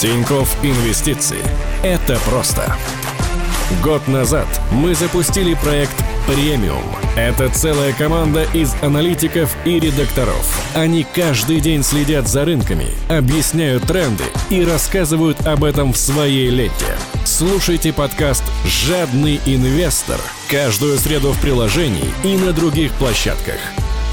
Тиньков Инвестиции. Это просто. Год назад мы запустили проект «Премиум». Это целая команда из аналитиков и редакторов. Они каждый день следят за рынками, объясняют тренды и рассказывают об этом в своей ленте. Слушайте подкаст «Жадный инвестор» каждую среду в приложении и на других площадках.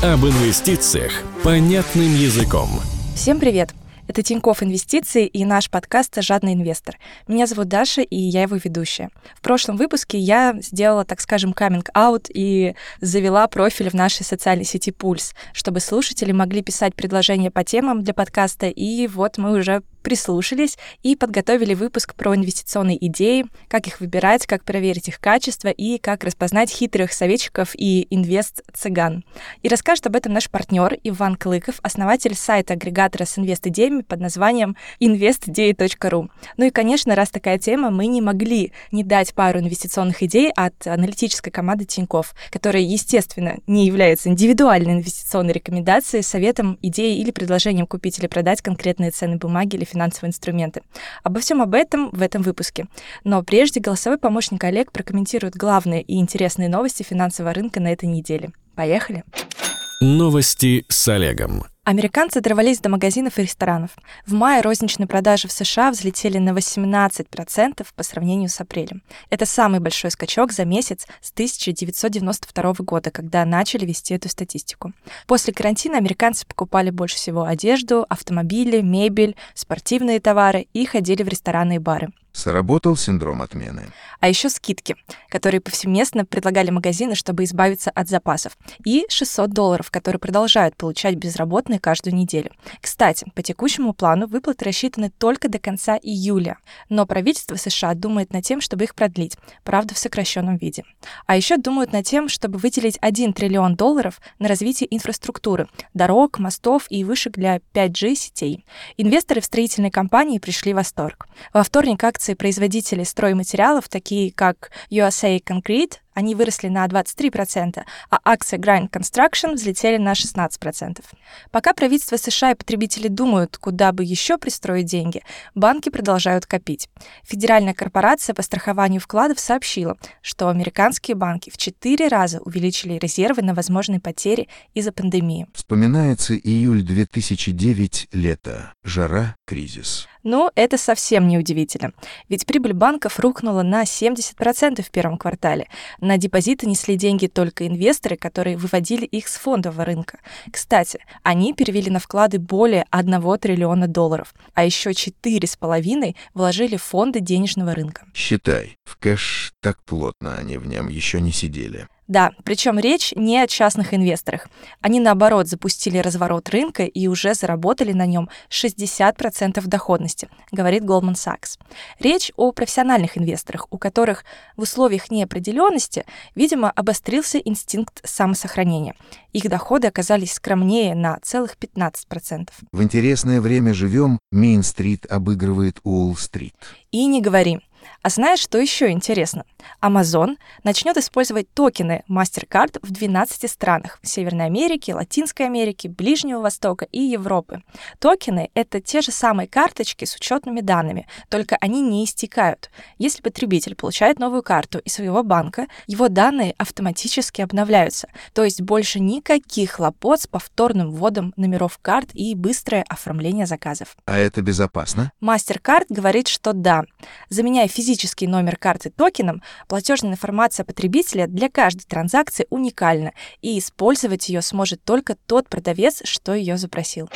Об инвестициях понятным языком. Всем привет! Это Тиньков Инвестиции и наш подкаст «Жадный инвестор». Меня зовут Даша, и я его ведущая. В прошлом выпуске я сделала, так скажем, каминг-аут и завела профиль в нашей социальной сети «Пульс», чтобы слушатели могли писать предложения по темам для подкаста, и вот мы уже прислушались и подготовили выпуск про инвестиционные идеи, как их выбирать, как проверить их качество и как распознать хитрых советчиков и инвест-цыган. И расскажет об этом наш партнер Иван Клыков, основатель сайта-агрегатора с инвест-идеями под названием investidеи.ru. Ну и, конечно, раз такая тема, мы не могли не дать пару инвестиционных идей от аналитической команды Тиньков, которая, естественно, не является индивидуальной инвестиционной рекомендацией, советом, идеей или предложением купить или продать конкретные ценные бумаги или финансовые инструменты. Обо всем об этом в этом выпуске. Но прежде голосовой помощник Олег прокомментирует главные и интересные новости финансового рынка на этой неделе. Поехали! Новости с Олегом. Американцы дорвались до магазинов и ресторанов. В мае розничные продажи в США взлетели на 18% по сравнению с апрелем. Это самый большой скачок за месяц с 1992 года, когда начали вести эту статистику. После карантина американцы покупали больше всего одежду, автомобили, мебель, спортивные товары и ходили в рестораны и бары. Сработал синдром отмены. А еще скидки, которые повсеместно предлагали магазины, чтобы избавиться от запасов. И 600 долларов, которые продолжают получать безработные каждую неделю. Кстати, по текущему плану выплаты рассчитаны только до конца июля. Но правительство США думает над тем, чтобы их продлить, правда, в сокращенном виде. А еще думают над тем, чтобы выделить 1 триллион долларов на развитие инфраструктуры, дорог, мостов и вышек для 5G сетей. Инвесторы в строительной компании пришли в восторг. Во вторник акции акции производителей стройматериалов, такие как USA Concrete, они выросли на 23%, а акции Grind Construction взлетели на 16%. Пока правительство США и потребители думают, куда бы еще пристроить деньги, банки продолжают копить. Федеральная корпорация по страхованию вкладов сообщила, что американские банки в 4 раза увеличили резервы на возможные потери из-за пандемии. Вспоминается июль 2009, лето, жара, кризис. Ну, это совсем не удивительно, ведь прибыль банков рухнула на 70% в первом квартале. На депозиты несли деньги только инвесторы, которые выводили их с фондового рынка. Кстати, они перевели на вклады более 1 триллиона долларов, а еще 4,5 вложили в фонды денежного рынка. Считай, в кэш так плотно они в нем еще не сидели. Да, причем речь не о частных инвесторах. Они, наоборот, запустили разворот рынка и уже заработали на нем 60% доходности, говорит Goldman Sachs. Речь о профессиональных инвесторах, у которых в условиях неопределенности, видимо, обострился инстинкт самосохранения. Их доходы оказались скромнее на целых 15%. В интересное время живем, Мейн-стрит обыгрывает Уолл-стрит. И не говори. А знаешь, что еще интересно? Amazon начнет использовать токены MasterCard в 12 странах Северной Америки, Латинской Америки, Ближнего Востока и Европы. Токены — это те же самые карточки с учетными данными, только они не истекают. Если потребитель получает новую карту из своего банка, его данные автоматически обновляются, то есть больше никаких хлопот с повторным вводом номеров карт и быстрое оформление заказов. А это безопасно? MasterCard говорит, что да. Заменяя физический номер карты токеном, платежная информация потребителя для каждой транзакции уникальна, и использовать ее сможет только тот продавец, что ее запросил.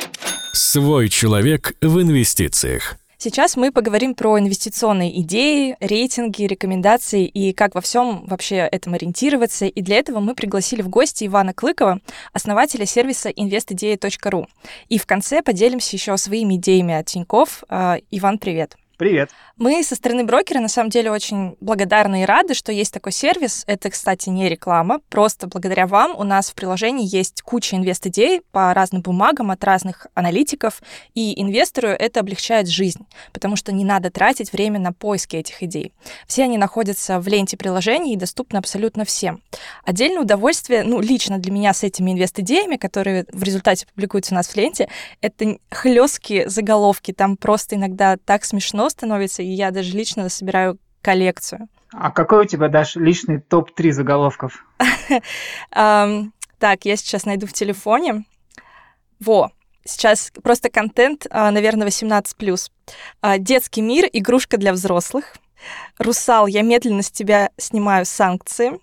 Свой человек в инвестициях. Сейчас мы поговорим про инвестиционные идеи, рейтинги, рекомендации и как во всем вообще этом ориентироваться. И для этого мы пригласили в гости Ивана Клыкова, основателя сервиса investidеи.ру. И в конце поделимся еще своими идеями от Тиньков. А, Иван, привет. Привет. Мы со стороны брокера на самом деле очень благодарны и рады, что есть такой сервис. Это, кстати, не реклама. Просто благодаря вам у нас в приложении есть куча инвест-идей по разным бумагам от разных аналитиков, и инвестору это облегчает жизнь, потому что не надо тратить время на поиски этих идей. Все они находятся в ленте приложений и доступны абсолютно всем. Отдельное удовольствие, ну, лично для меня с этими инвест-идеями, которые в результате публикуются у нас в ленте, это хлесткие заголовки. Там просто иногда так смешно становится, и я даже лично собираю коллекцию. А какой у тебя, Даш, личный топ-3 заголовков? Так, я сейчас найду в телефоне. Во, сейчас просто контент, а, наверное, 18+. А, детский мир, игрушка для взрослых. Русал, я медленно с тебя снимаю санкции.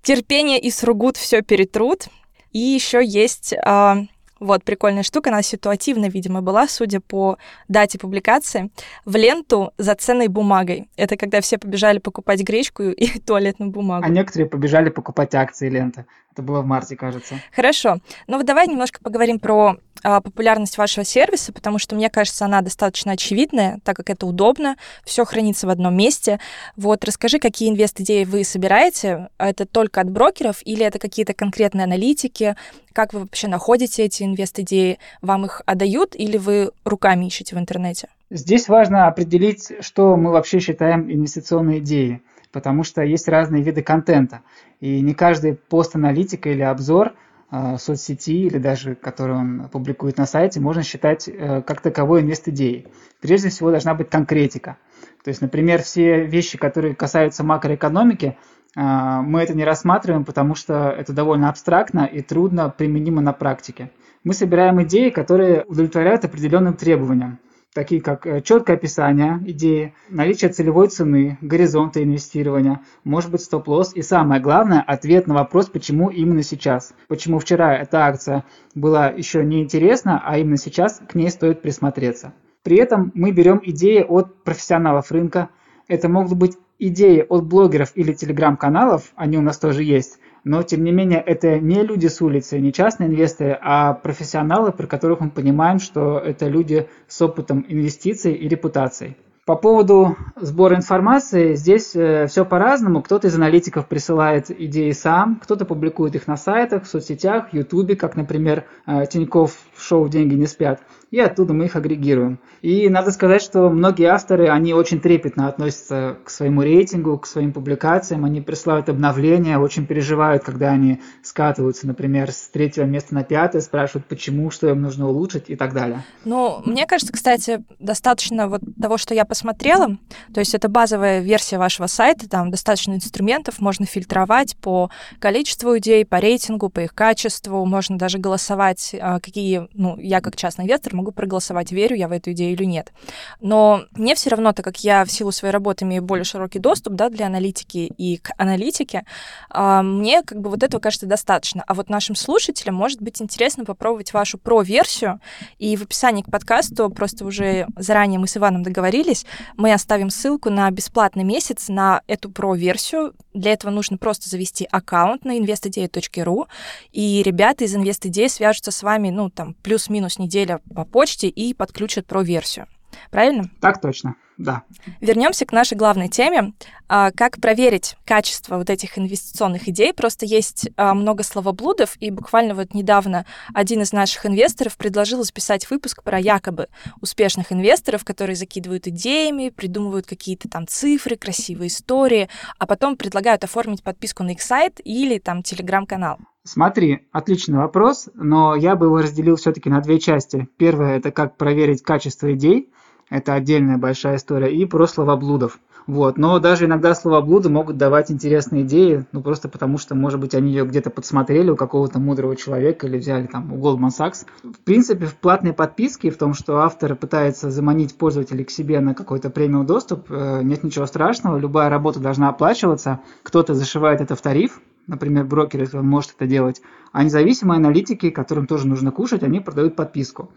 Терпение и Сругут все перетрут. И еще есть а, вот, прикольная штука, она ситуативно, видимо, была, судя по дате публикации, в ленту за ценной бумагой. Это когда все побежали покупать гречку и туалетную бумагу. А некоторые побежали покупать акции ленты. Это было в марте, кажется. Хорошо. Ну вот давай немножко поговорим про а, популярность вашего сервиса, потому что, мне кажется, она достаточно очевидная, так как это удобно, все хранится в одном месте. Вот расскажи, какие инвест-идеи вы собираете? Это только от брокеров или это какие-то конкретные аналитики? Как вы вообще находите эти инвест-идеи? Вам их отдают или вы руками ищете в интернете? Здесь важно определить, что мы вообще считаем инвестиционной идеей потому что есть разные виды контента. И не каждый пост аналитика или обзор э, соцсети или даже который он публикует на сайте, можно считать э, как таковой инвест-идеей. Прежде всего должна быть конкретика. То есть, например, все вещи, которые касаются макроэкономики, мы это не рассматриваем, потому что это довольно абстрактно и трудно применимо на практике. Мы собираем идеи, которые удовлетворяют определенным требованиям такие как э, четкое описание идеи, наличие целевой цены, горизонта инвестирования, может быть стоп-лосс и самое главное, ответ на вопрос, почему именно сейчас. Почему вчера эта акция была еще не интересна, а именно сейчас к ней стоит присмотреться. При этом мы берем идеи от профессионалов рынка. Это могут быть идеи от блогеров или телеграм-каналов, они у нас тоже есть, но тем не менее это не люди с улицы, не частные инвесторы, а профессионалы, про которых мы понимаем, что это люди с опытом инвестиций и репутацией. По поводу сбора информации, здесь э, все по-разному. Кто-то из аналитиков присылает идеи сам, кто-то публикует их на сайтах, в соцсетях, Ютубе, как, например, э, Тиньков шоу «Деньги не спят», и оттуда мы их агрегируем. И надо сказать, что многие авторы, они очень трепетно относятся к своему рейтингу, к своим публикациям, они присылают обновления, очень переживают, когда они скатываются, например, с третьего места на пятое, спрашивают, почему, что им нужно улучшить и так далее. Ну, мне кажется, кстати, достаточно вот того, что я посмотрела, то есть это базовая версия вашего сайта, там достаточно инструментов, можно фильтровать по количеству идей, по рейтингу, по их качеству, можно даже голосовать, а, какие ну, я как частный инвестор могу проголосовать, верю я в эту идею или нет. Но мне все равно, так как я в силу своей работы имею более широкий доступ, да, для аналитики и к аналитике, а, мне как бы вот этого кажется достаточно. А вот нашим слушателям может быть интересно попробовать вашу про-версию, и в описании к подкасту просто уже заранее мы с Иваном договорились, мы оставим ссылку на бесплатный месяц на эту про-версию. Для этого нужно просто завести аккаунт на investidea.ru, и ребята из InvestIdea свяжутся с вами, ну, там, плюс-минус неделя по почте и подключат про версию. Правильно? Так точно, да. Вернемся к нашей главной теме. А, как проверить качество вот этих инвестиционных идей? Просто есть а, много словоблудов, и буквально вот недавно один из наших инвесторов предложил записать выпуск про якобы успешных инвесторов, которые закидывают идеями, придумывают какие-то там цифры, красивые истории, а потом предлагают оформить подписку на их сайт или там телеграм-канал. Смотри, отличный вопрос, но я бы его разделил все-таки на две части. Первое – это как проверить качество идей, это отдельная большая история, и про словоблудов. Вот. Но даже иногда словоблуды могут давать интересные идеи, ну просто потому что, может быть, они ее где-то подсмотрели у какого-то мудрого человека или взяли там у Goldman Sachs. В принципе, в платной подписке, в том, что автор пытается заманить пользователей к себе на какой-то премиум доступ, э, нет ничего страшного, любая работа должна оплачиваться, кто-то зашивает это в тариф, например, брокер, если он может это делать, а независимые аналитики, которым тоже нужно кушать, они продают подписку.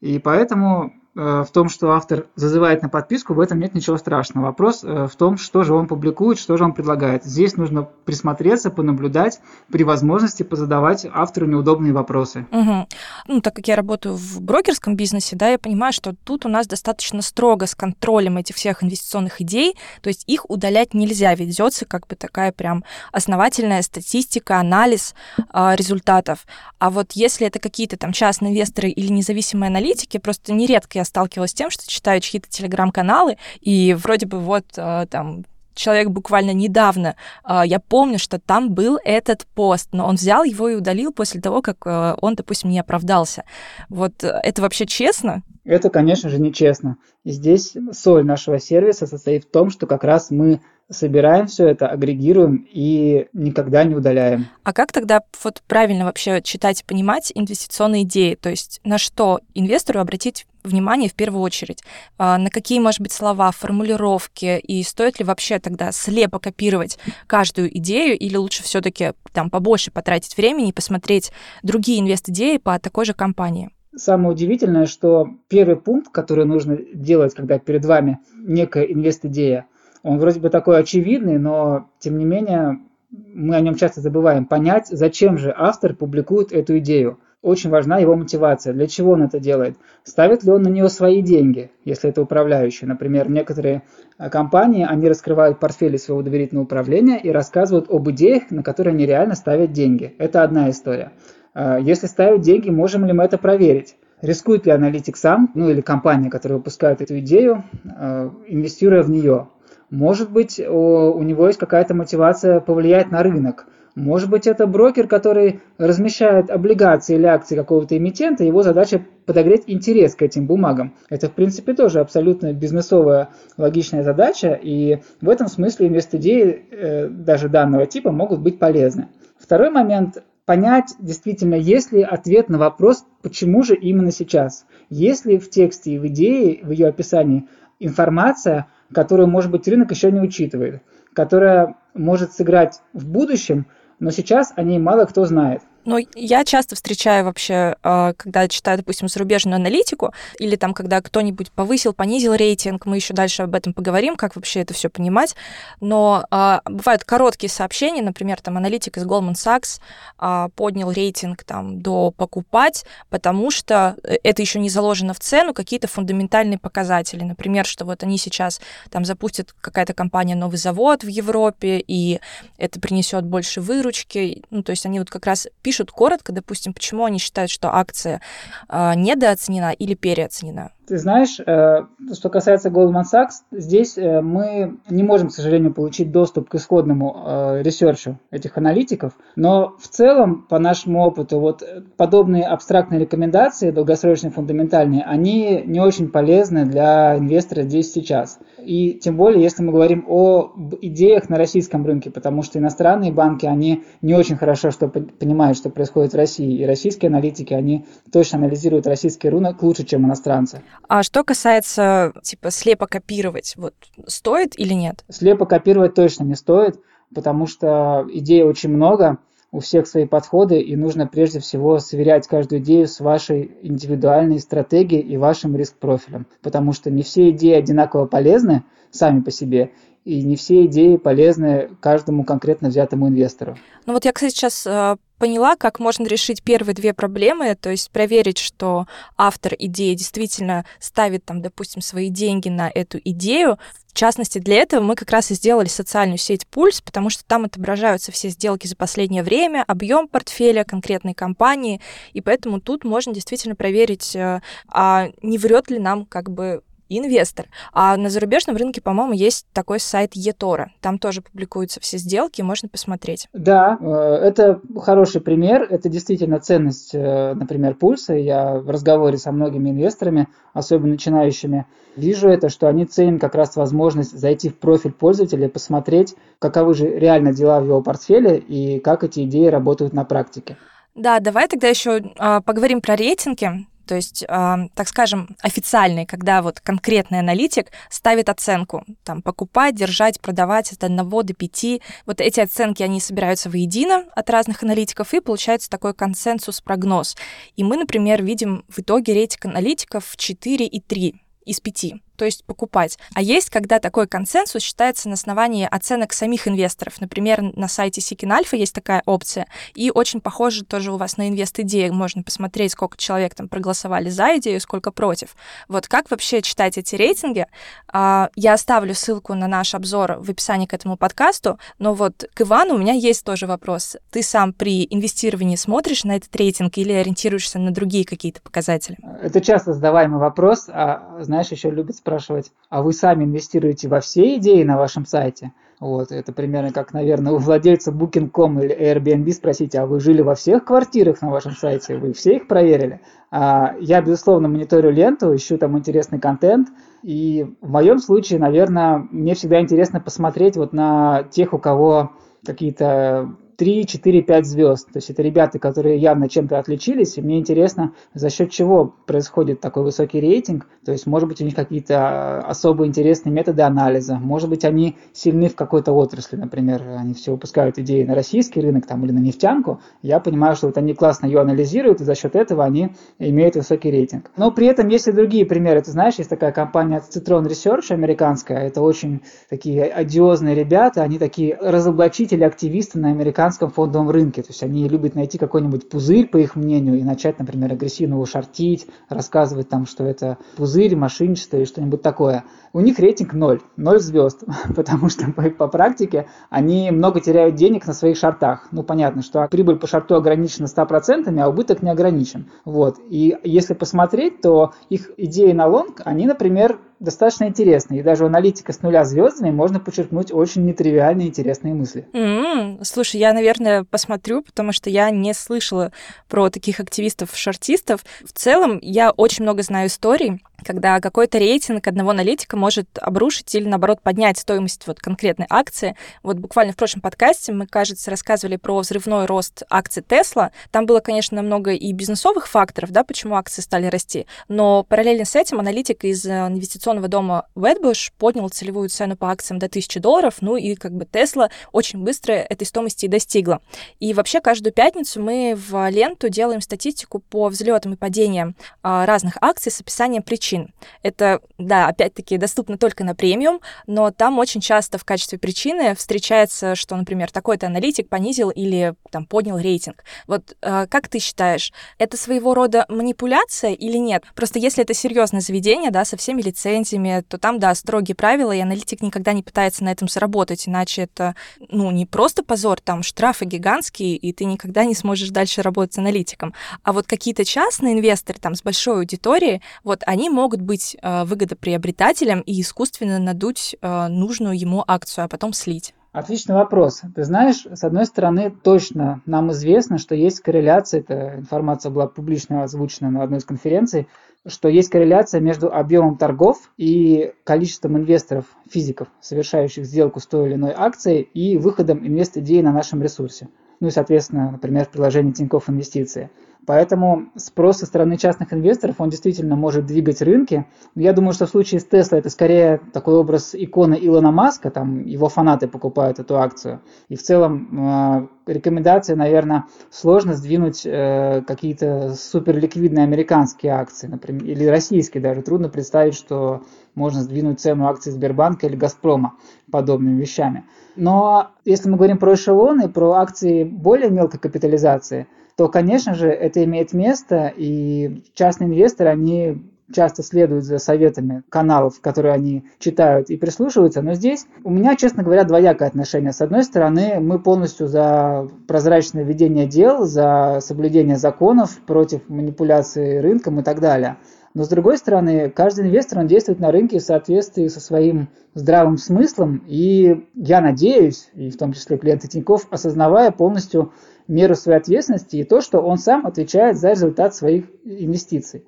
И поэтому в том, что автор зазывает на подписку, в этом нет ничего страшного. Вопрос э, в том, что же он публикует, что же он предлагает. Здесь нужно присмотреться, понаблюдать, при возможности позадавать автору неудобные вопросы. Угу. Ну, так как я работаю в брокерском бизнесе, да, я понимаю, что тут у нас достаточно строго с контролем этих всех инвестиционных идей, то есть их удалять нельзя, ведется как бы такая прям основательная статистика, анализ э, результатов. А вот если это какие-то там частные инвесторы или независимые аналитики, просто нередко я сталкивалась с тем, что читаю чьи-то телеграм-каналы, и вроде бы вот э, там человек буквально недавно, э, я помню, что там был этот пост, но он взял его и удалил после того, как э, он, допустим, не оправдался. Вот это вообще честно? Это, конечно же, нечестно. И здесь соль нашего сервиса состоит в том, что как раз мы собираем все это, агрегируем и никогда не удаляем. А как тогда вот правильно вообще читать и понимать инвестиционные идеи? То есть на что инвестору обратить внимание в первую очередь? А, на какие, может быть, слова, формулировки? И стоит ли вообще тогда слепо копировать каждую идею или лучше все таки там побольше потратить времени и посмотреть другие инвест-идеи по такой же компании? Самое удивительное, что первый пункт, который нужно делать, когда перед вами некая инвест-идея, он вроде бы такой очевидный, но тем не менее мы о нем часто забываем. Понять, зачем же автор публикует эту идею. Очень важна его мотивация. Для чего он это делает? Ставит ли он на нее свои деньги, если это управляющий? Например, некоторые а, компании, они раскрывают портфели своего доверительного управления и рассказывают об идеях, на которые они реально ставят деньги. Это одна история. А, если ставить деньги, можем ли мы это проверить? Рискует ли аналитик сам, ну или компания, которая выпускает эту идею, а, инвестируя в нее? Может быть, у него есть какая-то мотивация повлиять на рынок. Может быть, это брокер, который размещает облигации или акции какого-то эмитента, его задача подогреть интерес к этим бумагам. Это, в принципе, тоже абсолютно бизнесовая логичная задача, и в этом смысле инвест-идеи э, даже данного типа могут быть полезны. Второй момент понять действительно, есть ли ответ на вопрос, почему же именно сейчас. Есть ли в тексте и в идее, в ее описании информация, которую, может быть, рынок еще не учитывает, которая может сыграть в будущем, но сейчас о ней мало кто знает. Но я часто встречаю вообще, а, когда читаю, допустим, зарубежную аналитику, или там, когда кто-нибудь повысил, понизил рейтинг, мы еще дальше об этом поговорим, как вообще это все понимать. Но а, бывают короткие сообщения, например, там аналитик из Goldman Sachs а, поднял рейтинг там до покупать, потому что э, это еще не заложено в цену, какие-то фундаментальные показатели. Например, что вот они сейчас там запустят какая-то компания новый завод в Европе, и это принесет больше выручки. Ну, то есть они вот как раз пишут коротко, допустим, почему они считают, что акция э, недооценена или переоценена. Ты знаешь, э, что касается Goldman Sachs, здесь э, мы не можем, к сожалению, получить доступ к исходному э, research у этих аналитиков, но в целом, по нашему опыту, вот подобные абстрактные рекомендации, долгосрочные, фундаментальные, они не очень полезны для инвестора здесь сейчас. И тем более, если мы говорим о идеях на российском рынке, потому что иностранные банки, они не очень хорошо что понимают, что происходит в России, и российские аналитики, они точно анализируют российский рынок лучше, чем иностранцы. А что касается, типа, слепо копировать, вот стоит или нет? Слепо копировать точно не стоит, потому что идей очень много, у всех свои подходы, и нужно прежде всего сверять каждую идею с вашей индивидуальной стратегией и вашим риск-профилем, потому что не все идеи одинаково полезны сами по себе, и не все идеи полезны каждому конкретно взятому инвестору. Ну вот я, кстати, сейчас э, поняла, как можно решить первые две проблемы, то есть проверить, что автор идеи действительно ставит там, допустим, свои деньги на эту идею. В частности, для этого мы как раз и сделали социальную сеть Пульс, потому что там отображаются все сделки за последнее время, объем портфеля конкретной компании, и поэтому тут можно действительно проверить, э, а не врет ли нам как бы инвестор. А на зарубежном рынке, по-моему, есть такой сайт eToro. Там тоже публикуются все сделки, можно посмотреть. Да, э, это хороший пример. Это действительно ценность, э, например, пульса. Я в разговоре со многими инвесторами, особенно начинающими, вижу это, что они ценят как раз возможность зайти в профиль пользователя и посмотреть, каковы же реально дела в его портфеле и как эти идеи работают на практике. Да, давай тогда еще э, поговорим про рейтинги. То есть, э, так скажем, официальный, когда вот конкретный аналитик ставит оценку, там, покупать, держать, продавать от 1 до 5. Вот эти оценки, они собираются воедино от разных аналитиков, и получается такой консенсус-прогноз. И мы, например, видим в итоге рейтинг аналитиков 4 и 3 из 5 то есть покупать. А есть, когда такой консенсус считается на основании оценок самих инвесторов. Например, на сайте Seeking Alpha есть такая опция, и очень похоже тоже у вас на инвест-идеи. Можно посмотреть, сколько человек там проголосовали за идею, сколько против. Вот как вообще читать эти рейтинги? А, я оставлю ссылку на наш обзор в описании к этому подкасту, но вот к Ивану у меня есть тоже вопрос. Ты сам при инвестировании смотришь на этот рейтинг или ориентируешься на другие какие-то показатели? Это часто задаваемый вопрос, а знаешь, еще любят спрашивать спрашивать, а вы сами инвестируете во все идеи на вашем сайте? Вот, это примерно как, наверное, у владельца Booking.com или Airbnb спросить, а вы жили во всех квартирах на вашем сайте, вы все их проверили? А, я, безусловно, мониторю ленту, ищу там интересный контент, и в моем случае, наверное, мне всегда интересно посмотреть вот на тех, у кого какие-то 3, 4, 5 звезд. То есть это ребята, которые явно чем-то отличились, и мне интересно, за счет чего происходит такой высокий рейтинг. То есть, может быть, у них какие-то а, особо интересные методы анализа, может быть, они сильны в какой-то отрасли, например, они все выпускают идеи на российский рынок там, или на нефтянку. Я понимаю, что вот они классно ее анализируют, и за счет этого они имеют высокий рейтинг. Но при этом есть и другие примеры. Ты знаешь, есть такая компания Citron Research американская, это очень такие одиозные ребята, они такие разоблачители, активисты на американском американском фондовом рынке. То есть они любят найти какой-нибудь пузырь, по их мнению, и начать, например, агрессивно его шортить, рассказывать там, что это пузырь, мошенничество и что-нибудь такое. У них рейтинг 0, 0 звезд, потому что по, по практике они много теряют денег на своих шортах. Ну, понятно, что прибыль по шорту ограничена 100%, а убыток не ограничен. Вот. И если посмотреть, то их идеи на лонг, они, например, достаточно интересно. И даже у аналитика с нуля звездами можно подчеркнуть очень нетривиальные интересные мысли. Mm-hmm. Слушай, я, наверное, посмотрю, потому что я не слышала про таких активистов-шартистов. В целом, я очень много знаю историй, когда какой-то рейтинг одного аналитика может обрушить или, наоборот, поднять стоимость вот конкретной акции. Вот буквально в прошлом подкасте мы, кажется, рассказывали про взрывной рост акций Тесла. Там было, конечно, много и бизнесовых факторов, да, почему акции стали расти, но параллельно с этим аналитик из э, инвестиционного дома Wedbush поднял целевую цену по акциям до 1000 долларов, ну и как бы Тесла очень быстро этой стоимости и достигла. И вообще каждую пятницу мы в ленту делаем статистику по взлетам и падениям а, разных акций с описанием причин причин. Это, да, опять-таки доступно только на премиум, но там очень часто в качестве причины встречается, что, например, такой-то аналитик понизил или там поднял рейтинг. Вот э, как ты считаешь, это своего рода манипуляция или нет? Просто если это серьезное заведение, да, со всеми лицензиями, то там, да, строгие правила, и аналитик никогда не пытается на этом заработать, иначе это, ну, не просто позор, там штрафы гигантские, и ты никогда не сможешь дальше работать с аналитиком. А вот какие-то частные инвесторы там с большой аудиторией, вот они могут могут быть э, выгодоприобретателем и искусственно надуть э, нужную ему акцию, а потом слить? Отличный вопрос. Ты знаешь, с одной стороны, точно нам известно, что есть корреляция, эта информация была публично озвучена на одной из конференций, что есть корреляция между объемом торгов и количеством инвесторов, физиков, совершающих сделку с той или иной акцией, и выходом инвест-идеи на нашем ресурсе. Ну и, соответственно, например, в приложении Тинькофф Инвестиции. Поэтому спрос со стороны частных инвесторов, он действительно может двигать рынки. Я думаю, что в случае с Tesla это скорее такой образ иконы Илона Маска, там его фанаты покупают эту акцию. И в целом э, рекомендация, наверное, сложно сдвинуть э, какие-то суперликвидные американские акции, например, или российские даже. Трудно представить, что можно сдвинуть цену акций Сбербанка или Газпрома подобными вещами. Но если мы говорим про эшелоны, про акции более мелкой капитализации – то, конечно же, это имеет место, и частные инвесторы, они часто следуют за советами каналов, которые они читают и прислушиваются. Но здесь у меня, честно говоря, двоякое отношение. С одной стороны, мы полностью за прозрачное ведение дел, за соблюдение законов против манипуляции рынком и так далее. Но с другой стороны, каждый инвестор, он действует на рынке в соответствии со своим здравым смыслом. И я надеюсь, и в том числе клиенты Тинькофф, осознавая полностью меру своей ответственности и то, что он сам отвечает за результат своих инвестиций.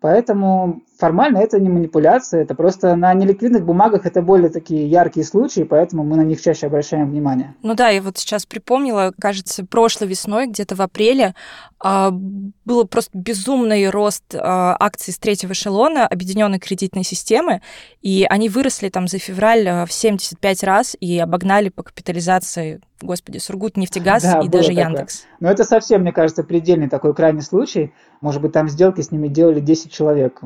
Поэтому формально это не манипуляция, это просто на неликвидных бумагах это более такие яркие случаи, поэтому мы на них чаще обращаем внимание. Ну да, я вот сейчас припомнила, кажется, прошлой весной, где-то в апреле, а, был просто безумный рост а, акций с третьего эшелона объединенной кредитной системы, и они выросли там за февраль а, в 75 раз и обогнали по капитализации господи, Сургут, нефтегаз да, и даже такое. Яндекс. Но это совсем, мне кажется, предельный такой крайний случай. Может быть, там сделки с ними делали 10 человек.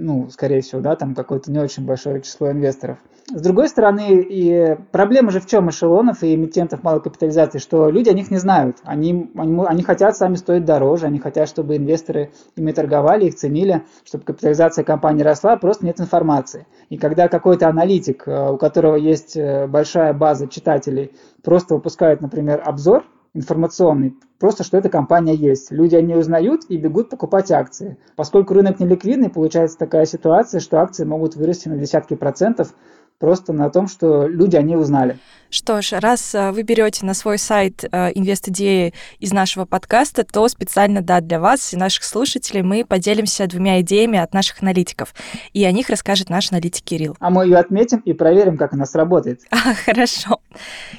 Ну, скорее всего, да, там какое-то не очень большое число инвесторов. С другой стороны, и проблема же в чем эшелонов и эмитентов малой капитализации, что люди о них не знают. Они, они, они хотят сами стоить дороже, они хотят, чтобы инвесторы ими торговали, их ценили, чтобы капитализация компании росла, просто нет информации. И когда какой-то аналитик, э, у которого есть э, большая база читателей, просто выпускает, например, обзор информационный, просто что эта компания есть. Люди они узнают и бегут покупать акции. Поскольку рынок неликвидный, получается такая ситуация, что акции могут вырасти на десятки процентов просто на том, что люди они узнали. Что ж, раз э, вы берете на свой сайт э, инвест-идеи из нашего подкаста, то специально, да, для вас и наших слушателей мы поделимся двумя идеями от наших аналитиков. И о них расскажет наш аналитик Кирилл. А мы ее отметим и проверим, как она сработает. А, хорошо.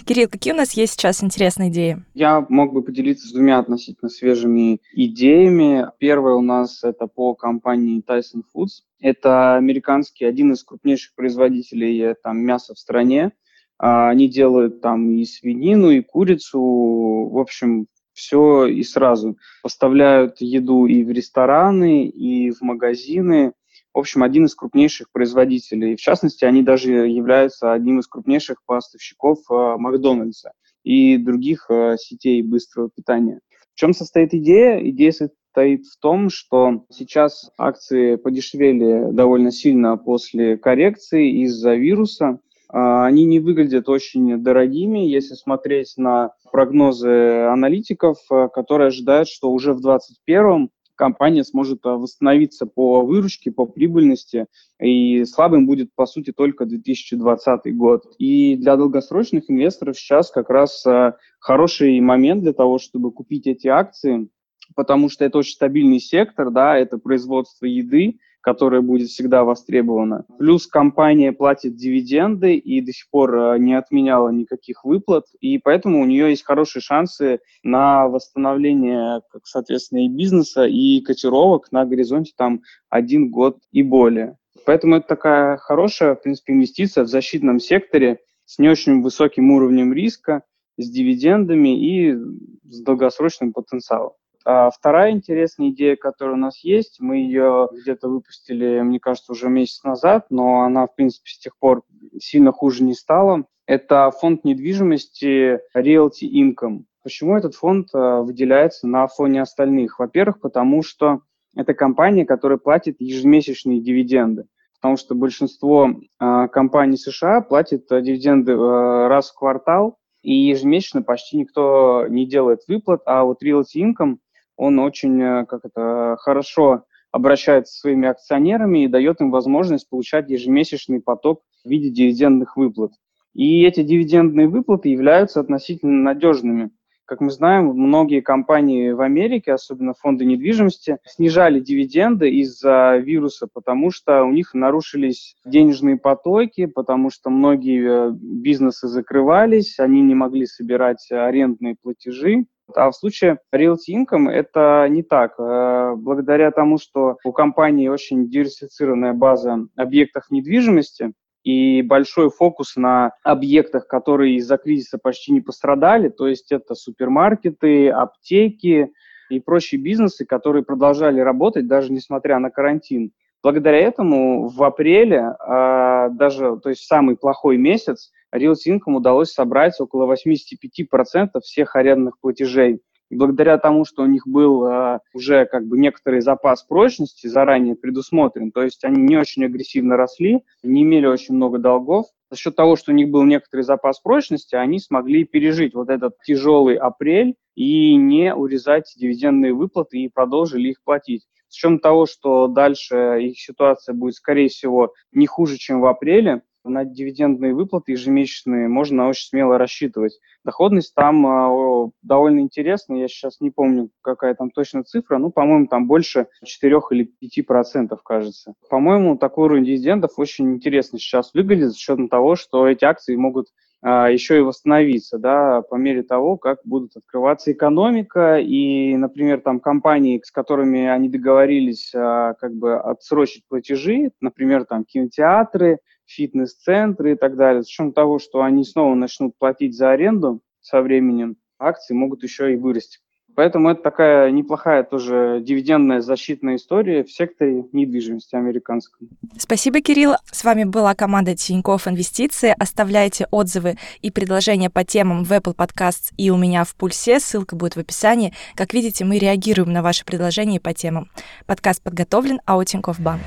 Кирилл, какие у нас есть сейчас интересные идеи? Я мог бы поделиться с двумя относительно свежими идеями. Первая у нас это по компании Tyson Foods. Это американский, один из крупнейших производителей э, там, мяса в стране. А, они делают там и свинину, и курицу, в общем, все и сразу. Поставляют еду и в рестораны, и в магазины. В общем, один из крупнейших производителей. В частности, они даже являются одним из крупнейших поставщиков э, Макдональдса и других э, сетей быстрого питания. В чем состоит идея? Идея состоит в том, что сейчас акции подешевели довольно сильно после коррекции из-за вируса. А, они не выглядят очень дорогими, если смотреть на прогнозы аналитиков, э, которые ожидают, что уже в 2021 компания сможет э, восстановиться по выручке, по прибыльности, и слабым будет, по сути, только 2020 год. И для долгосрочных инвесторов сейчас как раз э, хороший момент для того, чтобы купить эти акции, потому что это очень стабильный сектор, да, это производство еды, которая будет всегда востребована. Плюс компания платит дивиденды и до сих пор э, не отменяла никаких выплат, и поэтому у нее есть хорошие шансы на восстановление, как, соответственно, и бизнеса, и котировок на горизонте там один год и более. Поэтому это такая хорошая, в принципе, инвестиция в защитном секторе с не очень высоким уровнем риска, с дивидендами и с долгосрочным потенциалом. А вторая интересная идея, которая у нас есть, мы ее где-то выпустили, мне кажется, уже месяц назад, но она, в принципе, с тех пор сильно хуже не стала. Это фонд недвижимости Realty Income. Почему этот фонд э, выделяется на фоне остальных? Во-первых, потому что это компания, которая платит ежемесячные дивиденды. Потому что большинство э, компаний США платят э, дивиденды раз в квартал, и ежемесячно почти никто не делает выплат, а вот Realty Income он очень э, как это, хорошо обращается со своими акционерами и дает им возможность получать ежемесячный поток в виде дивидендных выплат. И эти дивидендные выплаты являются относительно надежными. Как мы знаем, многие компании в Америке, особенно фонды недвижимости, снижали дивиденды из-за вируса, потому что у них нарушились денежные потоки, потому что многие э, бизнесы закрывались, они не могли собирать арендные платежи. А в случае Realty Income это не так. Э, благодаря тому, что у компании очень диверсифицированная база объектов недвижимости, и большой фокус на объектах, которые из-за кризиса почти не пострадали, то есть это супермаркеты, аптеки и прочие бизнесы, которые продолжали работать даже несмотря на карантин. Благодаря этому в апреле, э, даже, то есть самый плохой месяц, Realty Income удалось собрать около 85% всех арендных платежей. И благодаря тому, что у них был э, уже как бы некоторый запас прочности заранее предусмотрен, то есть они не очень агрессивно росли, не имели очень много долгов, за счет того, что у них был некоторый запас прочности, они смогли пережить вот этот тяжелый апрель и не урезать дивидендные выплаты и продолжили их платить. С учетом того, что дальше их ситуация будет, скорее всего, не хуже, чем в апреле, на дивидендные выплаты ежемесячные можно очень смело рассчитывать. Доходность там что довольно интересно, я сейчас не помню, какая там точно цифра, ну, по-моему, там больше 4 или 5 процентов, кажется. По-моему, такой уровень дивидендов очень интересно сейчас выглядит за счет того, что эти акции могут еще и восстановиться, да, по мере того, как будут открываться экономика, и, например, там компании, с которыми они договорились а, как бы отсрочить платежи, например, там кинотеатры, фитнес-центры и так далее, с учетом того, что они снова начнут платить за аренду со временем, акции могут еще и вырасти. Поэтому это такая неплохая тоже дивидендная защитная история в секторе недвижимости американском. Спасибо, Кирилл. С вами была команда Тинькофф Инвестиции. Оставляйте отзывы и предложения по темам в Apple Podcasts и у меня в Пульсе. Ссылка будет в описании. Как видите, мы реагируем на ваши предложения по темам. Подкаст подготовлен АО Тинькофф Банк.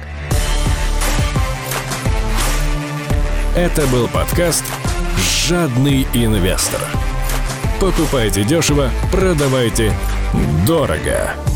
Это был подкаст «Жадный инвестор». Покупайте дешево, продавайте дорого.